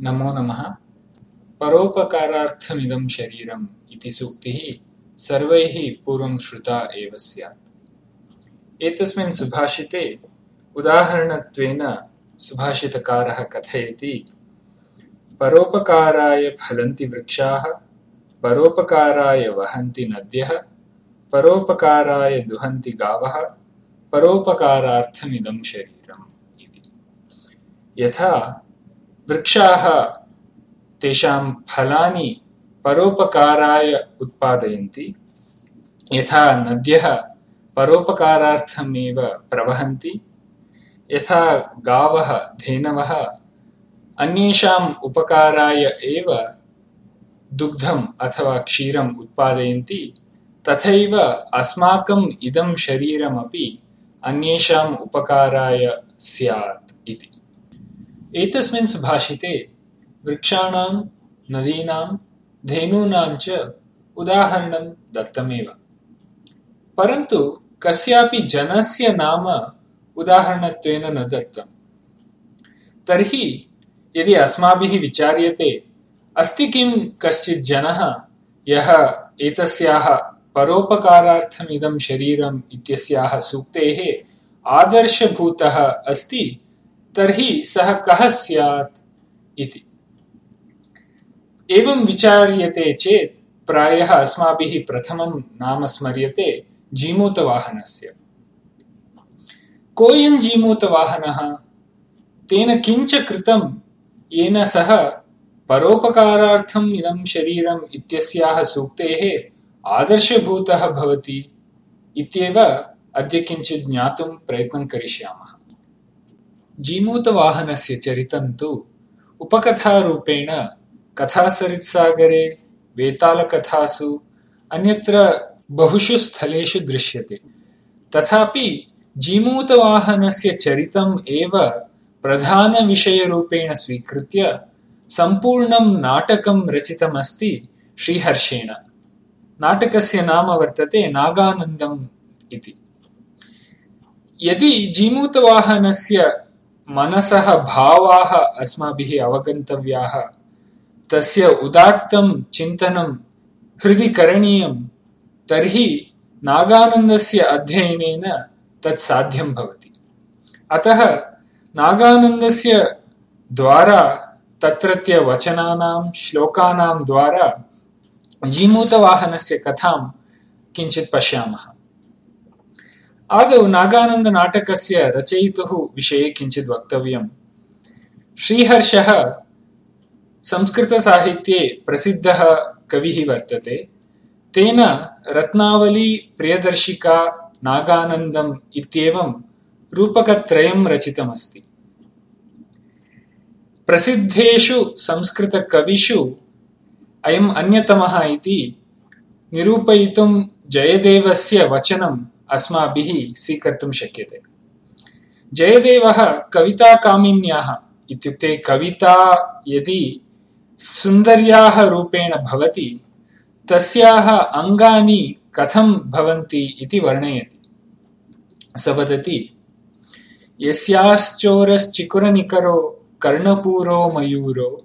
नमो नमः। परोपकारार्थमिदं शरीरम् इति सूक्तिः सर्वैः पूर्वं श्रुता एव स्यात्। एतस्मिन् सुभाषिते उदाहरणत्वेन सुभाषितकारः कथयति, परोपकाराय फलन्ति वृक्षाः, परोपकाराय वहन्ति नद्यः, परोपकाराय दुहन्ति गावः, परोपकारार्थमिदं शरीरम् इति। यथा वृक्षाः तेषां फलानि परोपकाराय उत्पादयन्ति, यथा नद्यः परोपकारार्थमेव प्रवहन्ति, यथा गावः, धेनवः, अन्येषाम् उपकाराय एव दुग्धम् अथवा क्षीरम् उत्पादयन्ति, तथैव अस्माकम् इदं शरीरमपि अन्येषाम् उपकाराय स्यात्। एतस्मिन् सुभाषिते वृक्षाणां, नदीनां, धेनूनां च उदाहरणं दत्तमेव। परन्तु कस्यापि जनस्य नाम उदाहरणत्वेन न दत्तम्। तर्हि यदि अस्माभिः विचार्यते, अस्ति किं कश्चित् जनः, यः एतस्याः परोपकारार्थमिदं शरीरम् इत्यस्याः सूक्तेः आदर्शभूतः अस्ति तर्हि सः कः स्यात् इति। एवं विचार्यते चेत् प्रायः अस्माभिः प्रथमं नाम स्मर्यते जीमूतवाहनस्य। कोऽयं जीमूतवाहनः? तेन किञ्च कृतं? येन सः परोपकारार्थम् इदं शरीरम् इत्यस्याः सूक्तेः आदर्शभूतः भवति इत्येव अद्य किञ्चित् ज्ञातुं प्रयत्नं करिष्यामः। जीमूतवाहनस्य चरितं तु उपकथारूपेण कथासरित्सागरे वेतालकथासु अन्यत्र बहुषु स्थलेषु दृश्यते तथापि जीमूतवाहनस्य चरितम् एव प्रधानविषयरूपेण स्वीकृत्य सम्पूर्णं नाटकं रचितमस्ति श्रीहर्षेण नाटकस्य नाम वर्तते नागानन्दम् इति यदि जीमूतवाहनस्य मनसः भावाः अस्माभिः अवगन्तव्याः। तस्य उदात्तं चिन्तनं हृदि करणीयं, तर्हि नागानन्दस्य अध्ययनेन तत् अतः नागानन्दस्य द्वारा, तत्रत्य वचनानां, श्लोकानां द्वारा जीमूतवाहनस्य कथां किञ्चित् पश्यामः। आदौ नागानन्दनाटकस्य रचयितुः विषये किञ्चित् वक्तव्यम्। श्रीहर्षः संस्कृतसाहित्ये प्रसिद्धः कविः वर्तते। तेन रत्नावली प्रियदर्शिका नागानन्दम् इत्येवं रूपकत्रयं रचितमस्ति। प्रसिद्धेषु संस्कृतकविषु अयम् अन्यतमः इति निरूपयितुं जयदेवस्य वचनम् अस्माभिः स्वीकर्तुं शक्यते। जयदेवः कविताकामिन्याः इत्युक्ते कविता यदि सुन्दर्याः रूपेण भवति, तस्याः अङ्गानि कथं भवन्ति इति वर्णयति। स वदति, यस्याश्चोरश्चिकुरनिकरो कर्णपूरो मयूरो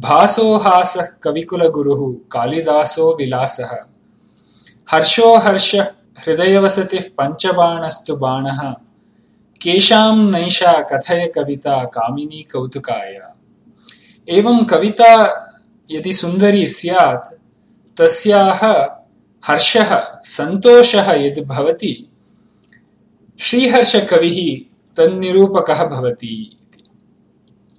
भासो हासः कविकुलगुरुः कालिदासो विलासः, हर्षो हर्षः हृदयवसतिः पञ्चबाणस्तु बाणः। केषां नैषा कथय कविता कामिनी कौतुकाय। एवं कविता यदि सुन्दरी स्यात्, तस्याः हर्षः, सन्तोषः यद् भवति श्रीहर्षकविः तन्निरूपकः भवति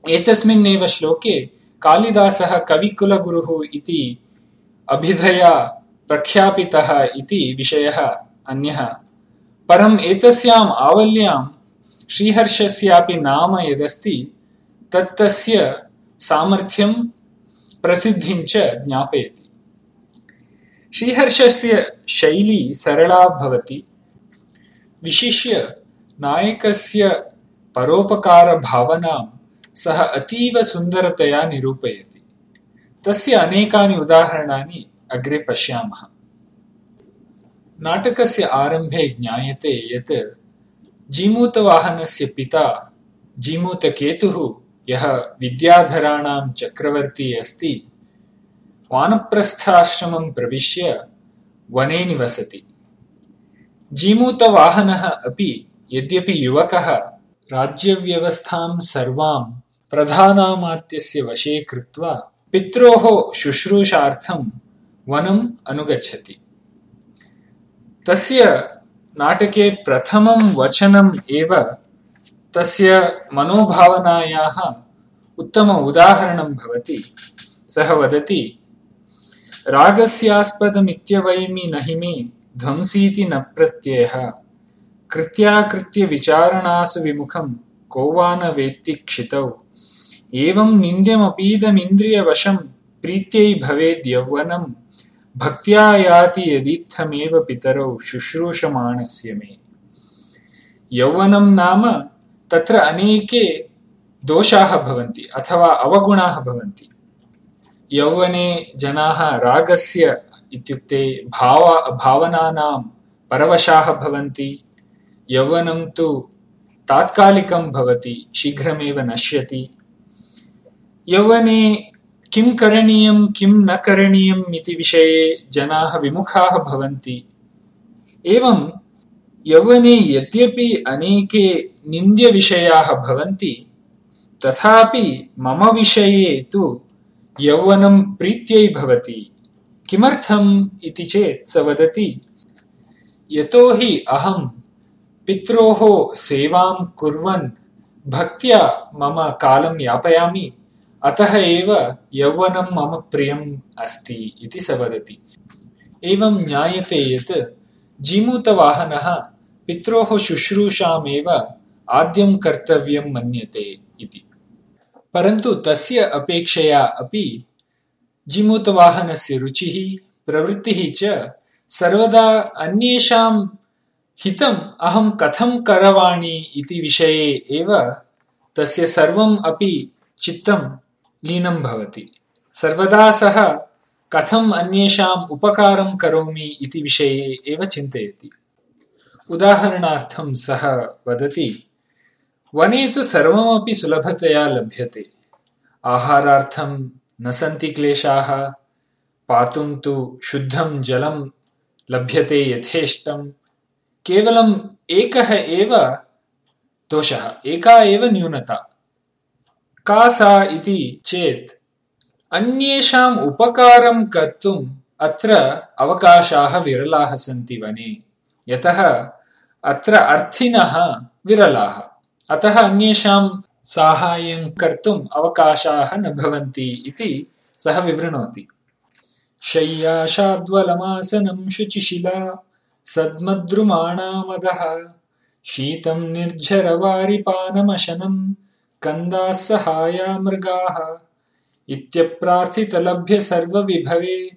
एतस्मिन्नेव श्लोके कालिदासः कविकुलगुरुः इति अभिधया प्रख्यापितः इति विषयः अन्यः। परम् एतस्याम् आवल्यां श्रीहर्षस्यापि नाम यदस्ति, तत्तस्य सामर्थ्यं प्रसिद्धिं च ज्ञापयति। श्रीहर्षस्य शैली सरला भवति। विशिष्य नायकस्य परोपकारभावनां सः अतीव सुन्दरतया निरूपयति। तस्य अनेकानि उदाहरणानि अग्रे पश्यामः। नाटकस्य आरम्भे ज्ञायते यत् जीमूतवाहनस्य पिता जीमूतकेतुः यः विद्याधराणां चक्रवर्ती अस्ति वानप्रस्थाश्रमं प्रविश्य वने निवसति। जीमूतवाहनः अपि यद्यपि युवकः राज्यव्यवस्थां सर्वां प्रधानामात्यस्य वशे कृत्वा पित्रोः शुश्रूषार्थं वनम् अनुगच्छति। तस्य नाटके प्रथमं वचनम् एव तस्य मनोभावनायाः उत्तम उदाहरणं भवति। सः वदति रागस्यास्पदमित्यवैमि न मे ध्वंसीति न प्रत्ययः। कृत्याकृत्यविचारणासु विमुखं को वा न वेत्ति क्षितौ। एवं निन्द्यमपीदमिन्द्रियवशं प्रीत्यै भवेद्यौवनं भक्त्या याति यदीत्थमेव पितरौ शुश्रूषमाणस्य मे। यौवनं नाम तत्र अनेके दोषाः भवन्ति अथवा अवगुणाः भवन्ति। यौवने जनाः रागस्य इत्युक्ते भाव, भावनानां परवशाः भवन्ति। यौवनं तु तात्कालिकं भवति, शीघ्रमेव नश्यति। यौवने किं करणीयं, किं न करणीयम् इति विषये जनाः विमुखाः भवन्ति। एवं यौवने यद्यपि अनेके निन्द्यविषयाः भवन्ति, तथापि मम विषये तु यौवनं प्रीत्यै भवति। किमर्थम् इति चेत् स वदति यतो हि अहं पित्रोः सेवां कुर्वन्, भक्त्या मम कालं यापयामि। अतः एव यौवनं मम प्रियम् अस्ति इति स वदति। एवं ज्ञायते यत् जीमूतवाहनः पित्रोः शुश्रूषामेव आद्यं कर्तव्यं मन्यते इति। परन्तु तस्य अपेक्षया अपि जिमूतवाहनस्य रुचिः, प्रवृत्तिः च सर्वदा अन्येषां हितम् अहं कथं करवाणि इति विषये एव तस्य सर्वम् अपि चित्तं लीनं भवति। सर्वदा सः कथम् अन्येषाम् उपकारं करोमि इति विषये एव चिन्तयति। उदाहरणार्थं सः वदति वने तु सर्वमपि सुलभतया लभ्यते। आहारार्थं न सन्ति क्लेशाः पातुं तु शुद्धं जलं लभ्यते यथेष्टं। केवलम् एकः एव दोषः एका एव न्यूनता का सा इति चेत् अन्येषाम् उपकारं कर्तुम् अत्र अवकाशाः विरलाः सन्ति वने। यतः अत्र अर्थिनः विरलाः। अतः अन्येषां साहाय्यं कर्तुम् अवकाशाः न भवन्ति इति सः विवृणोति। शय्याशाद्वलमासनं शुचिशिला सद्मद्रुमाणामदः शीतं निर्झरवारिपानमशनं कन्दाः सहाया मृगाः इत्यप्रार्थितलभ्य सर्वविभवे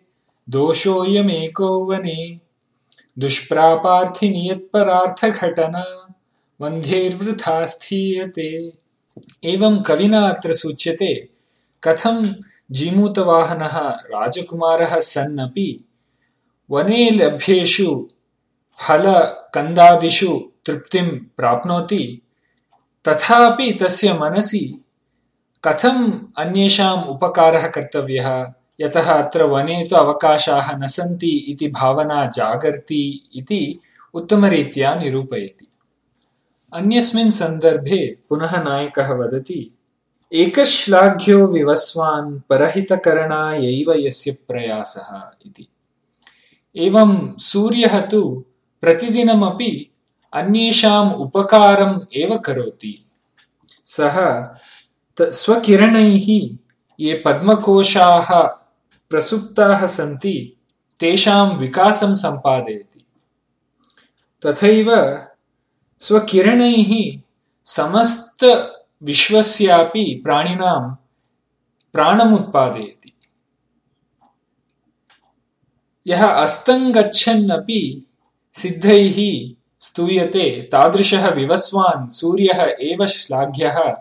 दोषोऽयमेको वने। दुष्प्रापार्थिनियत्परार्थघटना वन्ध्यैर्वृथा स्थीयते। एवं कविना अत्र सूच्यते कथं जीमूतवाहनः राजकुमारः सन् अपि वने लभ्येषु फलकन्दादिषु तृप्तिं प्राप्नोति तथापि तस्य मनसि कथम् अन्येषाम् उपकारः कर्तव्यः? यतः अत्र वने तु अवकाशाः न सन्ति इति भावना जागर्ति इति उत्तमरीत्या निरूपयति। अन्यस्मिन् सन्दर्भे पुनः नायकः वदति, एकश्लाघ्यो विवस्वान् परहितकरणायैव यस्य प्रयासः इति। एवं सूर्यः तु प्रतिदिनमपि अन्येषाम् उपकारम् एव करोति। सः स्वकिरणैः ये पद्मकोशाः प्रसुप्ताः सन्ति तेषां विकासं सम्पादयति। तथैव स्वकिरणैः समस्तविश्वस्यापि प्राणिनां प्राणमुत्पादयति। यः अस्तङ्गच्छन् अपि सिद्धैः स्तूयते तादृशः विवस्वान् सूर्यः एव श्लाघ्यः।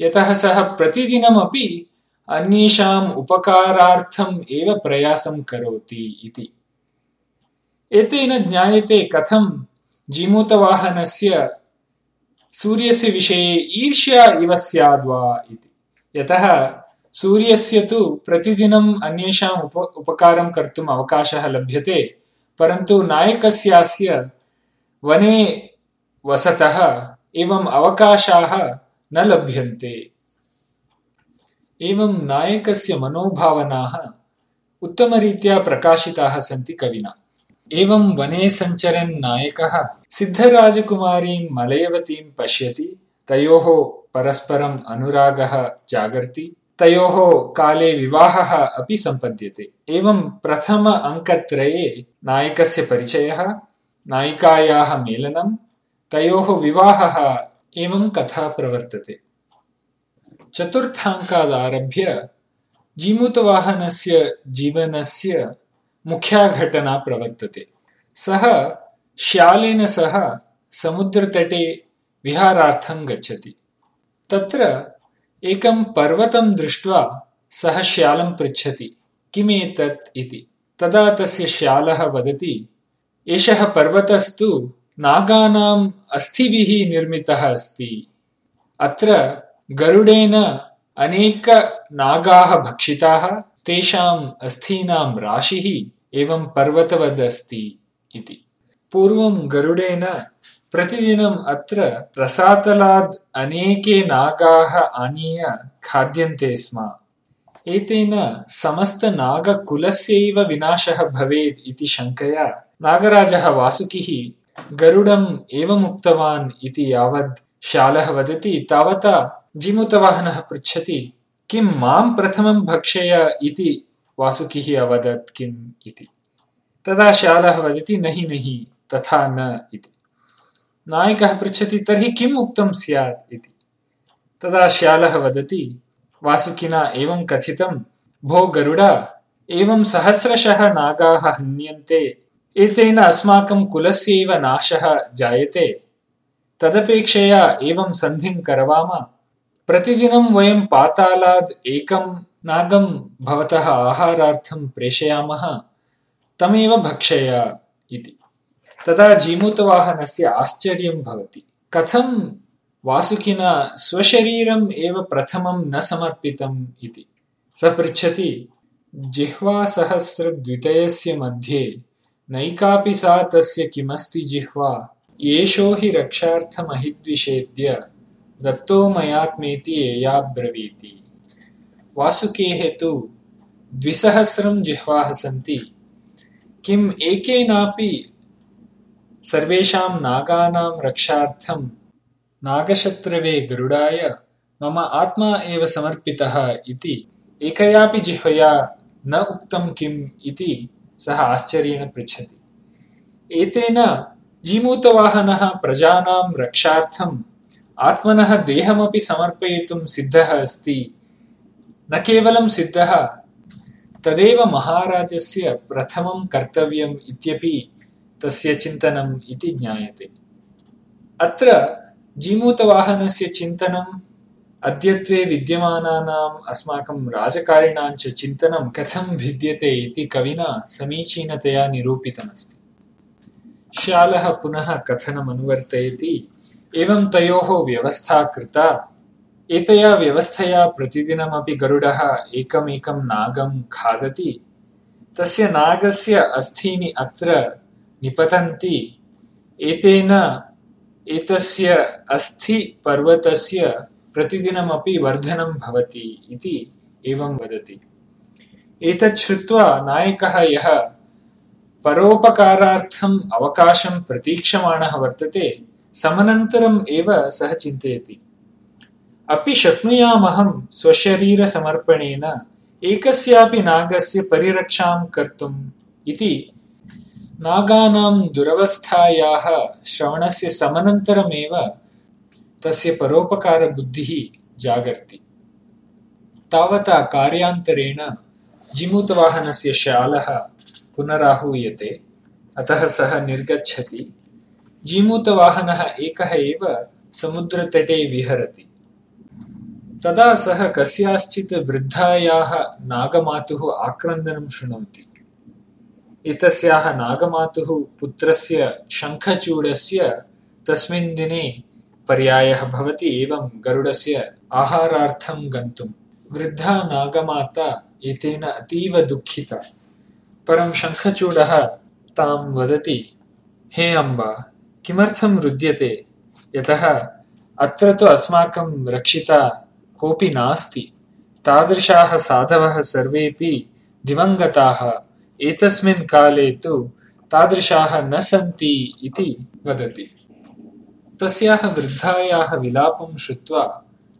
यतः सः प्रतिदिनमपि अन्येषाम् उपकारार्थम् एव प्रयासं करोति इति। एतेन ज्ञायते कथं जीमूतवाहनस्य सूर्यस्य विषये ईर्ष्या इव स्याद्वा इति। यतः सूर्यस्य तु प्रतिदिनम् अन्येषाम् उप उपकारं कर्तुम् अवकाशः लभ्यते परन्तु नायकस्यास्य वने वसतः एवम् अवकाशाः न लभ्यन्ते। एवं नायकस्य मनोभावनाः उत्तमरीत्या प्रकाशिताः सन्ति कविना। एवं वने सञ्चरन् नायकः सिद्धराजकुमारीं मलयवतीं पश्यति, तयोः परस्परम् अनुरागः जागर्ति, तयोः काले विवाहः अपि सम्पद्यते। एवं प्रथम अङ्कत्रये नायकस्य परिचयः नायिकायाः मेलनं तयोः विवाहः एवं कथा प्रवर्तते। चतुर्थाङ्कादारभ्य जीमूतवाहनस्य जीवनस्य मुख्या घटना प्रवर्तते। सः श्यालेन सह समुद्रतटे विहारार्थं गच्छति। तत्र एकं पर्वतं दृष्ट्वा सः श्यालं पृच्छति किमेतत् इति। तदा तस्य श्यालः वदति एषः पर्वतस्तु नागानाम् अस्थिभिः निर्मितः अस्ति। अत्र गरुडेन अनेकनागाः भक्षिताः तेषाम् अस्थीनां राशिः एवं पर्वतवदस्ति इति। पूर्वं गरुडेन प्रतिदिनम् अत्र रसातलाद् अनेके नागाः आनीय खाद्यन्ते स्म। एतेन समस्तनागकुलस्यैव विनाशः भवेत् इति शङ्कया नागराजः वासुकिः गरुडम् एवमुक्तवान् इति यावत् शालः वदति, तावता जीमूतवाहनः पृच्छति, किं माँ प्रथमं भक्षय इति वासुकिः अवदत् किम् इति। तदा शालः वदति, नहि नहि, तथा न इति। नायकः पृच्छति, तर्हि किम् उक्तं स्यात् इति। तदा श्यालः वदति, वासुकिना एवं कथितं, भो गरुड, एवं सहस्रशः नागाः हन्यन्ते एतेन अस्माकं कुलस्यैव नाशः जायते। तदपेक्षया एवं सन्धिं करवाम। प्रतिदिनं वयं पातालाद् एकं नागं भवतः आहारार्थं प्रेषयामः। तमेव भक्षय इति। तदा जीमूतवाहनस्य आश्चर्यं भवति। कथं वासुकिना स्वशरीरम् एव प्रथमं न समर्पितम् इति। स पृच्छति जिह्वासहस्रद्वितयस्य मध्ये नैकापि सा तस्य किमस्ति जिह्वा। येषो हि रक्षार्थमहिद्विषेद्य, दत्तो मयात्मेति येयाब्रवीति वासुकेः तु द्विसहस्रं जिह्वाः सन्ति। किम् एकेनापि सर्वेषां नागानां रक्षार्थं नागशत्रवे गरुडाय मम आत्मा एव समर्पितः इति, एकयापि जिह्वया न उक्तं किम् इति सः आश्चर्येण पृच्छति। एतेन जीमूतवाहनः प्रजानां रक्षार्थं आत्मनः देहमपि समर्पयितुं सिद्धः अस्ति। न केवलं सिद्धः, तदेव महाराजस्य प्रथमं कर्तव्यम् इत्यपि तस्य चिन्तनम् इति ज्ञायते। अत्र जीमूतवाहनस्य चिन्तनम् अद्यत्वे विद्यमानानाम् अस्माकं राजकारिणां च चिन्तनं कथं भिद्यते इति कविना समीचीनतया निरूपितमस्ति। श्यालः पुनः कथनमनुवर्तयति, एवं तयोः व्यवस्था कृता, एतया व्यवस्थया प्रतिदिनमपि गरुडः एकमेकं नागं खादति, तस्य नागस्य अस्थीनि अत्र निपतन्ति, एतेन एतस्य अस्थिपर्वतस्य प्रतिदिनमपि वर्धनं भवति इति एवं वदति। एतत् श्रुत्वा नायकः यः परोपकारार्थम् अवकाशं प्रतीक्षमाणः वर्तते, समनन्तरम् एव सः चिन्तयति। अपि शक्नुयामहं स्वशरीरसमर्पणेन, एकस्यापि नागस्य परिरक्षां कर्तुम् इति नागानां दुरवस्थायाः श्रवणस्य समनन्तरमेव तस्य परोपकारबुद्धिः जागर्ति। तावता कार्यान्तरेण जिमूतवाहनस्य शालः पुनराहूयते, अतः सः निर्गच्छति। जीमूतवाहनः एकः एव समुद्रतटे विहरति। तदा सः कस्याश्चित् वृद्धायाः नागमातुः आक्रन्दनं शृणोति। एतस्याः नागमातुः पुत्रस्य शङ्खचूडस्य तस्मिन् दिने पर्यायः भवति एवं गरुडस्य आहारार्थं गन्तुं। वृद्धा नागमाता एतेन अतीव दुःखिता। परं शङ्खचूडः तां वदति, हे अम्बा, किमर्थं रुद्यते? यतः अत्र तु अस्माकं रक्षिता कोऽपि नास्ति। तादृशाः साधवः सर्वेपि दिवङ्गताः। एतस्मिन् काले तु तादृशाः न सन्ति इति वदति। तस्याः वृद्धायाः विलापं श्रुत्वा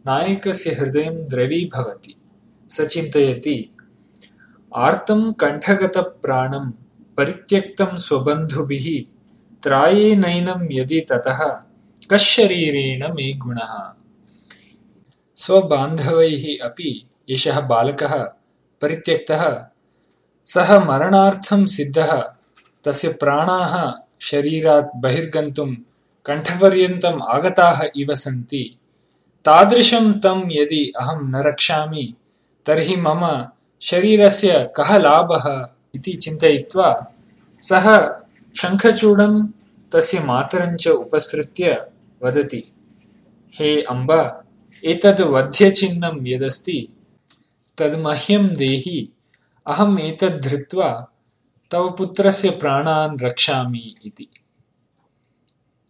नायकस्य हृदयं द्रवीभवति। स चिन्तयति आर्तं कण्ठगतप्राणं परित्यक्तं स्वबन्धुभिः त्रायेनैनं यदि ततः कश्शरीरेण मे गुणः। स्वबान्धवैः अपि एषः बालकः परित्यक्तः सः मरणार्थं सिद्धः तस्य प्राणाः शरीरात् बहिर्गन्तुं कण्ठपर्यन्तम् आगताः इव सन्ति तादृशं तं यदि अहं न रक्षामि तर्हि मम शरीरस्य कः लाभः इति चिन्तयित्वा सः शङ्खचूडं तस्य मातरञ्च उपसृत्य वदति हे अम्ब एतद् वध्यचिह्नं यदस्ति तद् मह्यं देहि अहम् एतद् धृत्वा तव पुत्रस्य प्राणान् रक्षामि इति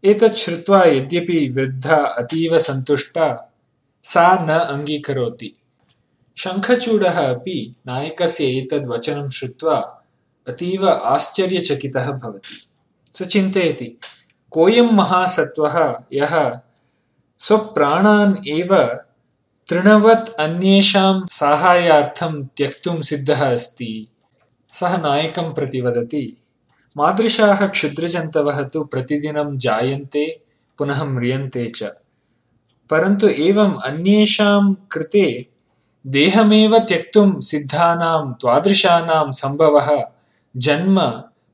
एतत् श्रुत्वा यद्यपि वृद्धा अतीव सन्तुष्टा, सा न अङ्गीकरोति। शङ्खचूडः अपि नायकस्य एतद् वचनं श्रुत्वा अतीव आश्चर्यचकितः भवति। स चिन्तयति कोऽयं महासत्त्वः? यः स्वप्राणान् एव तृणवत् अन्येषां साहाय्यार्थं त्यक्तुं सिद्धः अस्ति, सः नायकं प्रति वदति। मादृशाः क्षुद्रजन्तवः तु प्रतिदिनं जायन्ते पुनः म्रियन्ते च। परन्तु एवम् अन्येषां कृते देहमेव त्यक्तुं सिद्धानां त्वादृशानां सम्भवः जन्म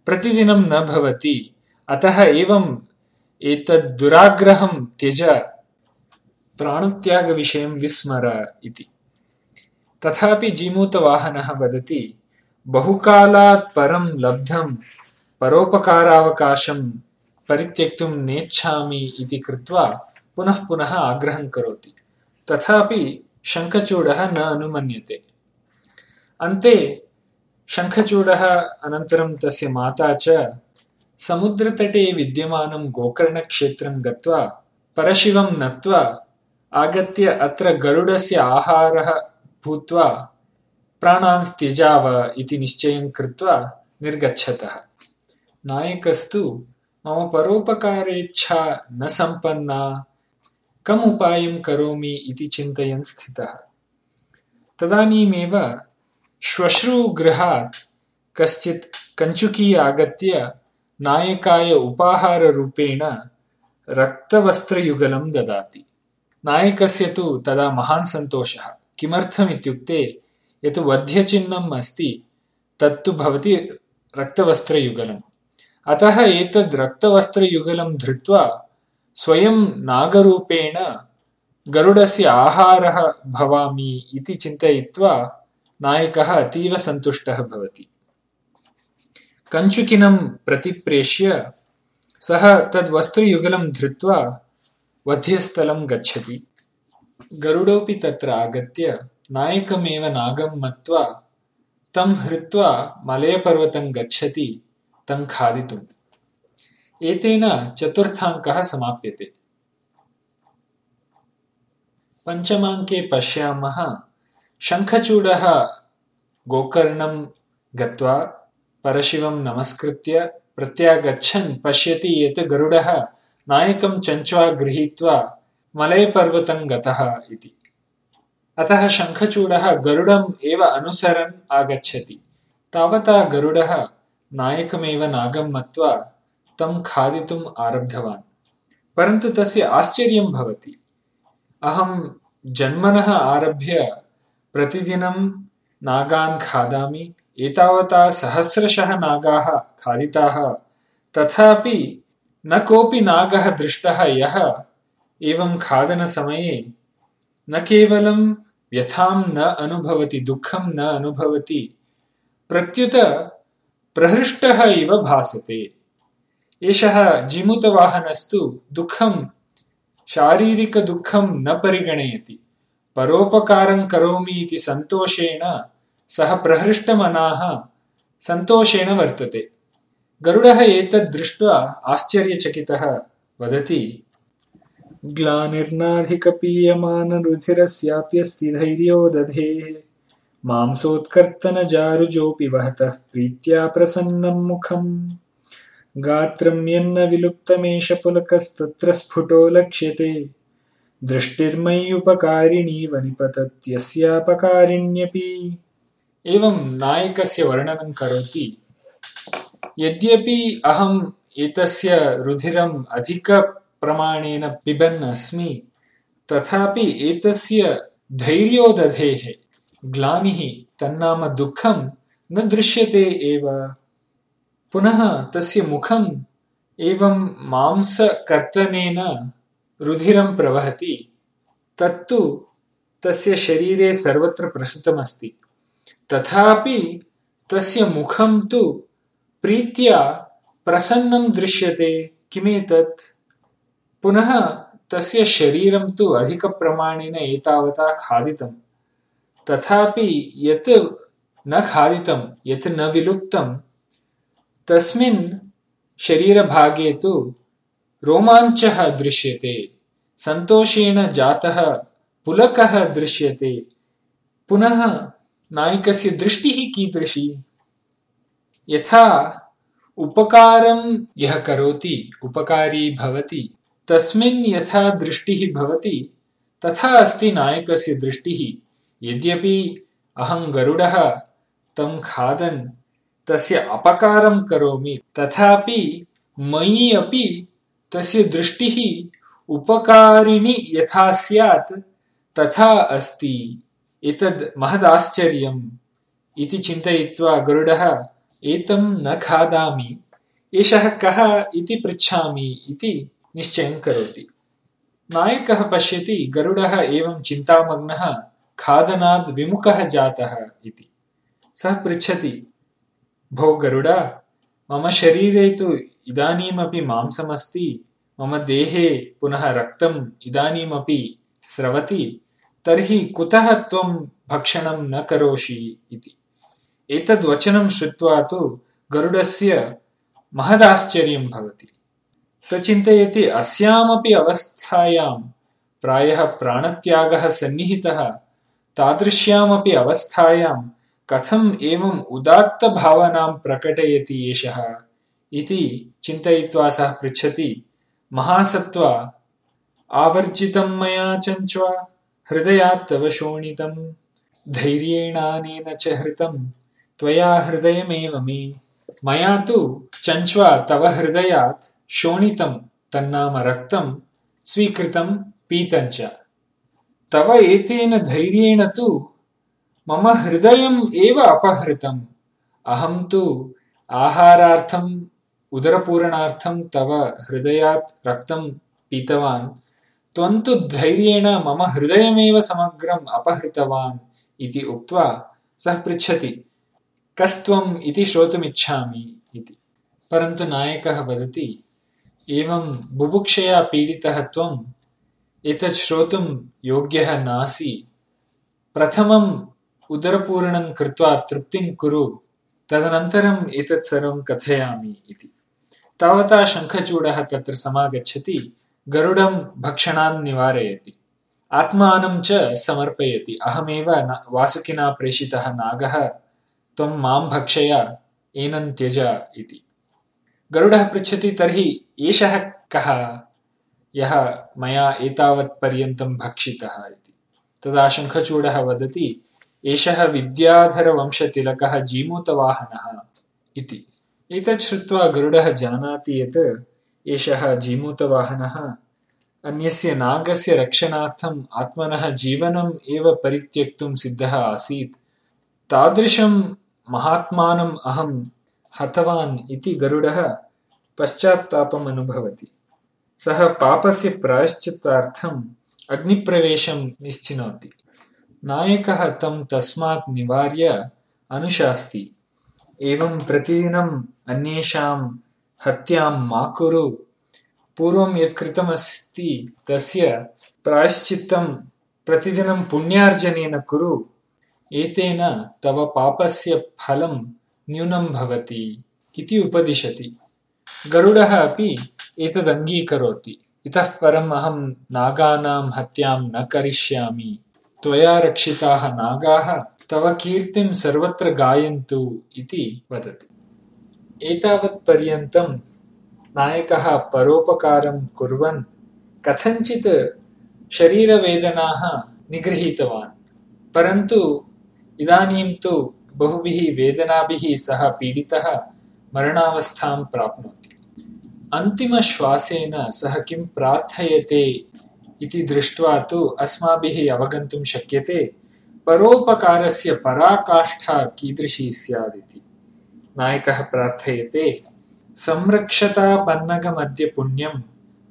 प्रतिदिनं न भवति। अतः एवम् एतद्दुराग्रहं त्यज। प्राणत्यागविषयं विस्मर इति। तथापि जीमूतवाहनः वदति बहुकालात् परं लब्धं परोपकारावकाशं परित्यक्तुं नेच्छामि इति कृत्वा पुनः पुनः आग्रहं करोति। तथापि शङ्खचूडः न अनुमन्यते। अन्ते शङ्खचूडः अनन्तरं तस्य माता च समुद्रतटे विद्यमानं गोकर्णक्षेत्रं गत्वा परशिवं नत्वा आगत्य अत्र गरुडस्य आहारः भूत्वा प्राणान् त्यजाव इति निश्चयं कृत्वा निर्गच्छतः नायकस्तु मम परोपकारेच्छा न सम्पन्ना कम् उपायं करोमि इति चिन्तयन् स्थितः तदानीमेव श्वश्रूगृहात् कश्चित् कञ्चुकी आगत्य नायकाय उपाहाररूपेण रक्तवस्त्रयुगलं ददाति नायकस्य तु तदा महान् सन्तोषः किमर्थमित्युक्ते यत् वध्यचिह्नम् अस्ति तत्तु भवति रक्तवस्त्रयुगलम् अतः एतद् रक्तवस्त्रयुगलं धृत्वा स्वयं नागरूपेण गरुडस्य आहारः भवामि इति चिन्तयित्वा नायकः अतीव सन्तुष्टः भवति। कञ्चुकिनं प्रतिप्रेष्य सः तद्वस्त्रयुगलं धृत्वा वध्यस्थलं गच्छति। गरुडोऽपि तत्र आगत्य नायकमेव नागं मत्वा तं हृत्वा मलयपर्वतं गच्छति तं खादितुम्। एतेन चतुर्थाङ्कः समाप्यते। पञ्चमाङ्के पश्यामः। शङ्खचूडः गोकर्णं गत्वा परशिवं नमस्कृत्य प्रत्यागच्छन् पश्यति यत् गरुडः नायकं चञ्च्वा गृहीत्वा मलयपर्वतं गतः इति। अतः शङ्खचूडः गरुडम् एव अनुसरन् आगच्छति। तावता गरुडः नायकमेव नागं मत्वा तं खादितुम् आरब्धवान्। परन्तु तस्य आश्चर्यं भवति। अहं जन्मनः आरभ्य प्रतिदिनं नागान् खादामि, एतावता सहस्रशः नागाः खादिताः, तथापि न कोऽपि नागः दृष्टः यः एवं खादनसमये न केवलं व्यथां न अनुभवति, दुःखं न अनुभवति, प्रत्युत प्रहृष्टः इव भासते। एषः जीमूतवाहनस्तु दुःखं शारीरिकदुःखं न परिगणयति। परोपकारं करोमि इति सन्तोषेण सः प्रहृष्टमनाः सन्तोषेण वर्तते। गरुडः एतद् दृष्ट्वा आश्चर्यचकितः वदति ग्लानिर्नाधिकपीयमानरुधिरस्याप्यस्ति धैर्यो दधेः मांसोत्कर्तनजारुजोऽपि वहतः प्रीत्या प्रसन्नं मुखम्। गात्रं यन्न विलुप्तमेष पुलकस्तत्र स्फुटो लक्ष्यते। दृष्टिर्मय्युपकारिणी वनिपतत्यस्यापकारिण्यपि। एवं नायकस्य वर्णनं करोति। यद्यपि अहम् एतस्य रुधिरम् अधिकप्रमाणेन पिबन् अस्मि तथापि एतस्य धैर्योदधेः ग्लानिः तन्नाम दुःखं न दृश्यते एव। पुनः तस्य मुखम् एवं मांसकर्तनेन रुधिरं प्रवहति। तत्तु तस्य शरीरे सर्वत्र प्रसृतमस्ति। तथापि तस्य मुखं तु प्रीत्या प्रसन्नं दृश्यते। किमेतत्? पुनः तस्य शरीरं तु अधिकप्रमाणेन एतावता खादितं तथापि यत् न खादितं, यत् न विलुप्तं, तस्मिन् शरीरभागे तु रोमाञ्चः दृश्यते, सन्तोषेण जातः पुलकः दृश्यते। पुनः नायकस्य दृष्टिः कीदृशी? यथा उपकारं यः करोति, उपकारी भवति, तस्मिन् यथा दृष्टिः भवति, तथा अस्ति नायकस्य दृष्टिः। यद्यपि अहं गरुडः तं खादन् तस्य अपकारं करोमि तथापि मयि अपि तस्य दृष्टिः उपकारिणि यथा स्यात् तथा अस्ति। एतद् महदाश्चर्यम् इति चिन्तयित्वा गरुडः एतं न खादामि एषः कः इति पृच्छामि इति निश्चयं करोति। नायकः पश्यति गरुडः एवं चिन्तामग्नः खादनाद् विमुखः जातः इति। सः पृच्छति भो गरुड मम शरीरे तु इदानीमपि मांसमस्ति मम देहे पुनः रक्तम् इदानीमपि स्रवति तर्हि कुतः त्वं भक्षणं न करोषि इति एतद्वचनं श्रुत्वा तु गरुडस्य महदाश्चर्यं भवति। स चिन्तयति अस्यामपि अवस्थायां प्रायः प्राणत्यागः सन्निहितः तादृश्यामपि अवस्थायां कथम् एवम् उदात्तभावनां प्रकटयति एषः इति चिन्तयित्वा सः पृच्छति महासत्त्व आवर्जितं मया चञ्च्वा हृदयात् तव शोणितं धैर्येणानेन च हृतं त्वया हृदयमेव मे। मया तु चञ्च्वा तव हृदयात् शोणितं तन्नाम रक्तं स्वीकृतं पीतञ्च तव एतेन धैर्येण तु मम हृदयम् एव अपहृतम् अहं तु आहारार्थम् उदरपूरणार्थं तव हृदयात् रक्तं पीतवान् त्वं तु धैर्येण मम हृदयमेव समग्रम् अपहृतवान् इति उक्त्वा सः पृच्छति कस्त्वम् इति श्रोतुमिच्छामि इति परन्तु नायकः वदति एवं बुभुक्षया पीडितः त्वं एतत् श्रोतुं योग्यः नासि। प्रथमम् उदरपूरणं कृत्वा तृप्तिं कुरु। तदनन्तरम् एतत् सर्वं कथयामि इति। तावता शङ्खचूडः तत्र समागच्छति। गरुडं भक्षणान् निवारयति। आत्मानं च समर्पयति। अहमेव वासुकिना प्रेषितः नागः। त्वं मां भक्षय एनं त्यज इति। गरुडः पृच्छति तर्हि एषः कः यः मया एतावत्पर्यन्तं भक्षितः इति। तदा शङ्खचूडः वदति एषः विद्याधरवंशतिलकः जीमूतवाहनः इति। एतत् श्रुत्वा गरुडः जानाति यत् एषः जीमूतवाहनः अन्यस्य नागस्य रक्षणार्थम् आत्मनः जीवनम् एव परित्यक्तुं सिद्धः आसीत्। तादृशं महात्मानम् अहं हतवान् इति गरुडः पश्चात्तापम् अनुभवति सः पापस्य प्रायश्चित्तार्थम् अग्निप्रवेशं निश्चिनोति। नायकः तं तस्मात् निवार्य अनुशास्ति। एवं प्रतिदिनम् अन्येषां हत्यां मा कुरु। पूर्वं यत् कृतमस्ति तस्य प्रायश्चित्तं प्रतिदिनं पुण्यार्जनेन कुरु। एतेन तव पापस्य फलं न्यूनं भवति इति उपदिशति। गरुडः अपि एतदङ्गीकरोति इतः परम् अहं नागानां हत्यां न करिष्यामि। त्वया रक्षिताः नागाः, तव कीर्तिं सर्वत्र गायन्तु इति वदति। एतावत्पर्यन्तं नायकः परोपकारं कुर्वन् कथञ्चित् शरीरवेदनाः निगृहीतवान्। परन्तु इदानीं तु बहुभिः वेदनाभिः सः पीडितः मरणावस्थां प्राप्नोति। अन्तिमश्वासेन सः किं प्रार्थयते इति दृष्ट्वा तु अस्माभिः अवगन्तुं शक्यते। परोपकारस्य पराकाष्ठा कीदृशी स्यात् इति नायकः प्रार्थयते संरक्षता पुण्यं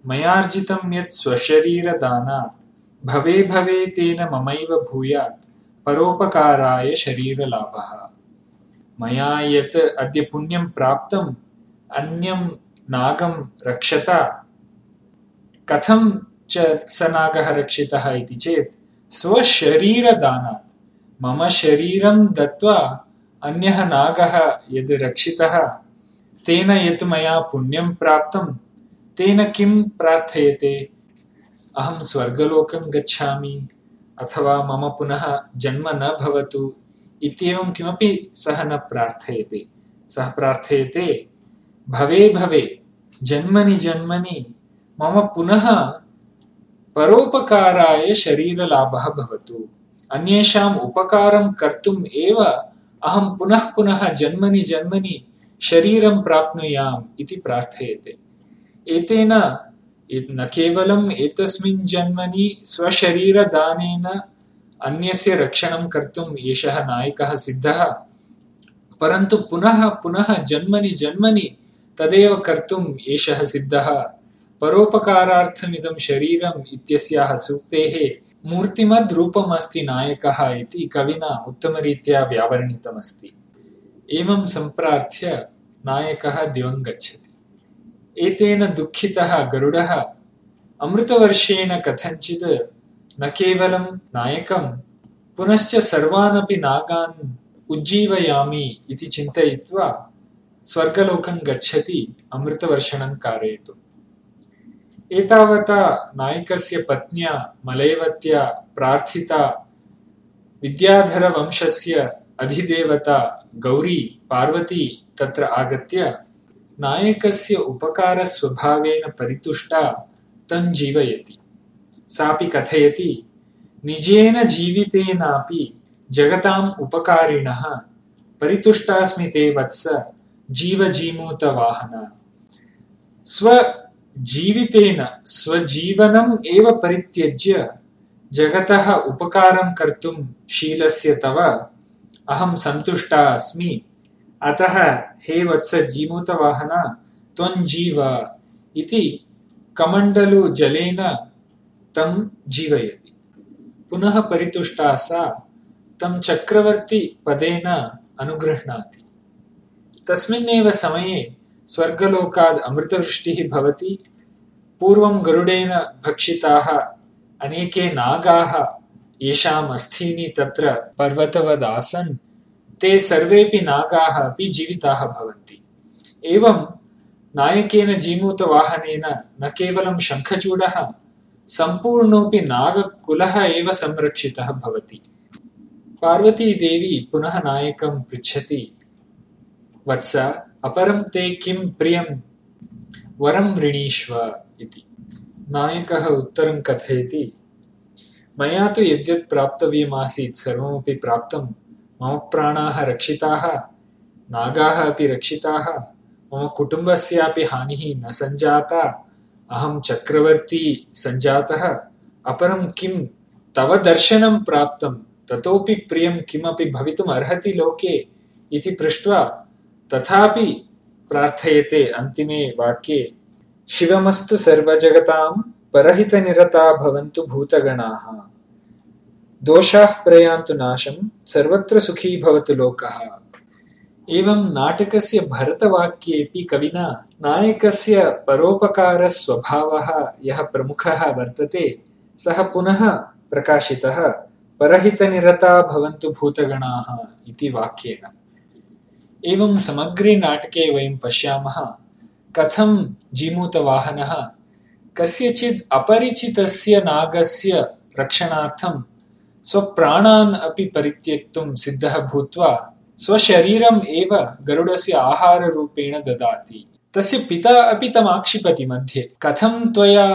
मयार्जितं यत् स्वशरीरदानात् भवे भवे तेन ममैव भूयात् परोपकाराय शरीरलाभः। मया यत् अद्य पुण्यं प्राप्तम् अन्यं नागं रक्षता। कथं च स नागः रक्षितः इति चेत्, स्वशरीरदानात्। मम शरीरं दत्त्वा अन्यः नागः यद् रक्षितः, तेन यत् मया पुण्यं प्राप्तं, तेन किं प्रार्थयते? अहं स्वर्गलोकं गच्छामि, अथवा मम पुनः जन्म न भवतु, इत्येवं किमपि सः न प्रार्थयते। सः प्रार्थयते, भवे भवे। जन्मनि जन्मनि मम पुनः परोपकाराय शरीरलाभः भवतु। अन्येषाम् उपकारं कर्तुम् एव अहं पुनः पुनः जन्मनि जन्मनि शरीरं प्राप्नुयाम् इति प्रार्थयते। एतेन न केवलम् एतस्मिन् जन्मनि स्वशरीरदानेन अन्यस्य रक्षणं कर्तुम् एषः नायकः सिद्धः, परन्तु पुनः पुनः जन्मनि जन्मनि तदेव कर्तुम् एषः सिद्धः। परोपकारार्थमिदं शरीरम् इत्यस्याः सूक्तेः मूर्तिमद्रूपमस्ति नायकः इति कविना उत्तमरीत्या व्यावर्णितमस्ति। एवं सम्प्रार्थ्य नायकः दिवं गच्छति। एतेन दुःखितः गरुडः अमृतवर्षेण कथञ्चित् न केवलं नायकं पुनश्च सर्वानपि नागान् उज्जीवयामि इति चिन्तयित्वा स्वर्गलोकं गच्छति अमृतवर्षणं कारयितुम्। एतावता नायकस्य पत्न्या मलयवत्या प्रार्थिता विद्याधरवंशस्य अधिदेवता गौरी पार्वती तत्र आगत्य नायकस्य उपकारस्वभावेन परितुष्टा तं जीवयति। सापि कथयति, निजेन जीवितेनापि जगताम् उपकारिणः, परितुष्टास्मि ते वत्स जीवजीमूतवाहन। स्वजीवितेन स्वजीवनम् एव परित्यज्य जगतः उपकारं कर्तुं शीलस्य तव अहं सन्तुष्टा अस्मि। अतः हे वत्स जीमूतवाहन त्वञ्जीव इति कमण्डलु जलेन तं जीवयति। पुनः परितुष्टा सा तं चक्रवर्तिपदेन अनुगृह्णाति तस्मिन्नेव समये स्वर्गलोकाद् अमृतवृष्टिः भवति। पूर्वं गरुडेन भक्षिताः अनेके नागाः, येषाम् अस्थीनि तत्र पर्वतवदासन्, ते सर्वेपि नागाः अपि जीविताः भवन्ति। एवं नायकेन जीमूतवाहनेन न केवलं शङ्खचूडः, सम्पूर्णोऽपि नागकुलः एव संरक्षितः भवति। पार्वतीदेवी पुनः नायकं पृच्छति। वत्स अपरं ते किं प्रियं वरं वृणीष्व इति। नायकः उत्तरं कथयति, मया तु यद्यत् प्राप्तव्यमासीत् सर्वमपि प्राप्तं। मम प्राणाः रक्षिताः, नागाः अपि रक्षिताः, मम कुटुम्बस्यापि हानिः न सञ्जाता, अहं चक्रवर्ती सञ्जातः। अपरं किं तव दर्शनं प्राप्तं, ततोपि प्रियं किमपि भवितुम् अर्हति लोके? इति पृष्ट्वा तथापि प्रार्थयते अन्तिमे वाक्ये, शिवमस्तु सर्वजगतां, परहितनिरता भवन्तु भूतगणाः। दोषाः प्रयान्तु नाशं, सर्वत्र सुखी भवतु लोकः एवं नाटकस्य भरतवाक्येऽपि कविना, नायकस्य परोपकारस्वभावः यः प्रमुखः वर्तते, सः पुनः प्रकाशितः, परहितनिरता भवन्तु भूतगणाः इति वाक्येन। एवं समग्रे नाटके वयं पश्यामः। कथं जीमूतवाहनः? कस्यचित् अपरिचितस्य नागस्य रक्षणार्थं स्वप्राणान् अपि परित्यक्तुं सिद्धः भूत्वा स्वशरीरम् एव गरुडस्य आहाररूपेण ददाति। तस्य पिता अपि तमाक्षिपति मध्ये। कथं त्वया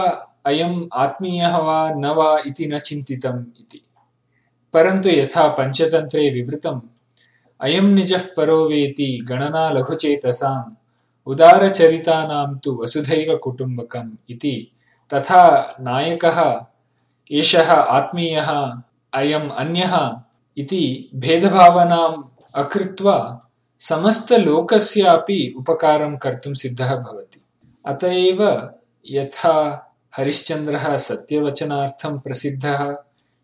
अयम् आत्मीयः वा न वा इति न चिन्तितम् इति। परन्तु यथा पञ्चतन्त्रे विवृतम् अयं निजः परो वेति गणना लघुचेतसाम् उदारचरितानां तु वसुधैव कुटुम्बकम् इति। तथा नायकः एषः आत्मीयः अयम् अन्यः इति भेदभावनाम् अकृत्वा समस्तलोकस्यापि उपकारं कर्तुं सिद्धः भवति। अत एव यथा हरिश्चन्द्रः सत्यवचनार्थं प्रसिद्धः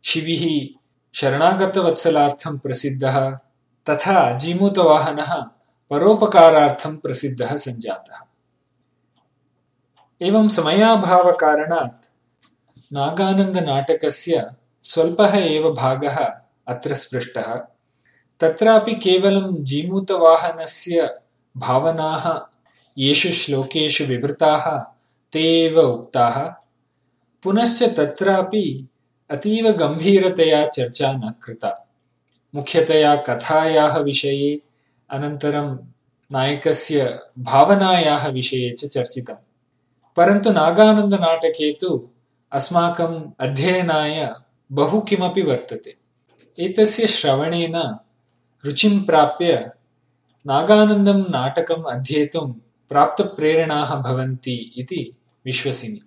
शिविः शरणागतवत्सलार्थं प्रसिद्धः तथा जीमूतवाहनः परोपकारार्थं प्रसिद्धः सञ्जातः। एवं समयाभावकारणात् नागानन्दनाटकस्य स्वल्पः एव भागः अत्र स्पृष्टः। तत्रापि केवलं जीमूतवाहनस्य भावनाः येषु श्लोकेषु विवृताः ते एव उक्ताः। पुनश्च तत्रापि अतीव गम्भीरतया चर्चा न कृता मुख्यतया कथायाः विषये अनन्तरं नायकस्य भावनायाः विषये च चर्चितम्। परन्तु नागानन्दनाटके तु अस्माकम् अध्ययनाय बहु किमपि वर्तते। एतस्य श्रवणेन रुचिं प्राप्य नागानन्दं नाटकम् अध्येतुं प्राप्तप्रेरणाः भवन्ति इति विश्वसिमि।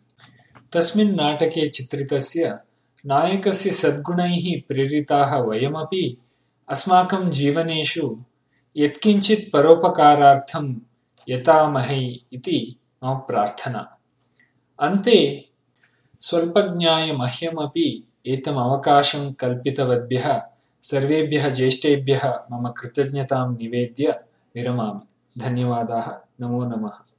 तस्मिन् नाटके चित्रितस्य नायकस्य सद्गुणैः प्रेरिताः वयमपि अस्माकं जीवनेषु यत्किञ्चित् परोपकारार्थं यतामहे इति मम प्रार्थना। अन्ते स्वल्पज्ञाय मह्यमपि एतम् अवकाशं कल्पितवद्भ्यः सर्वेभ्यः ज्येष्ठेभ्यः मम कृतज्ञतां निवेद्य विरमामि। धन्यवादाः। नमो नमः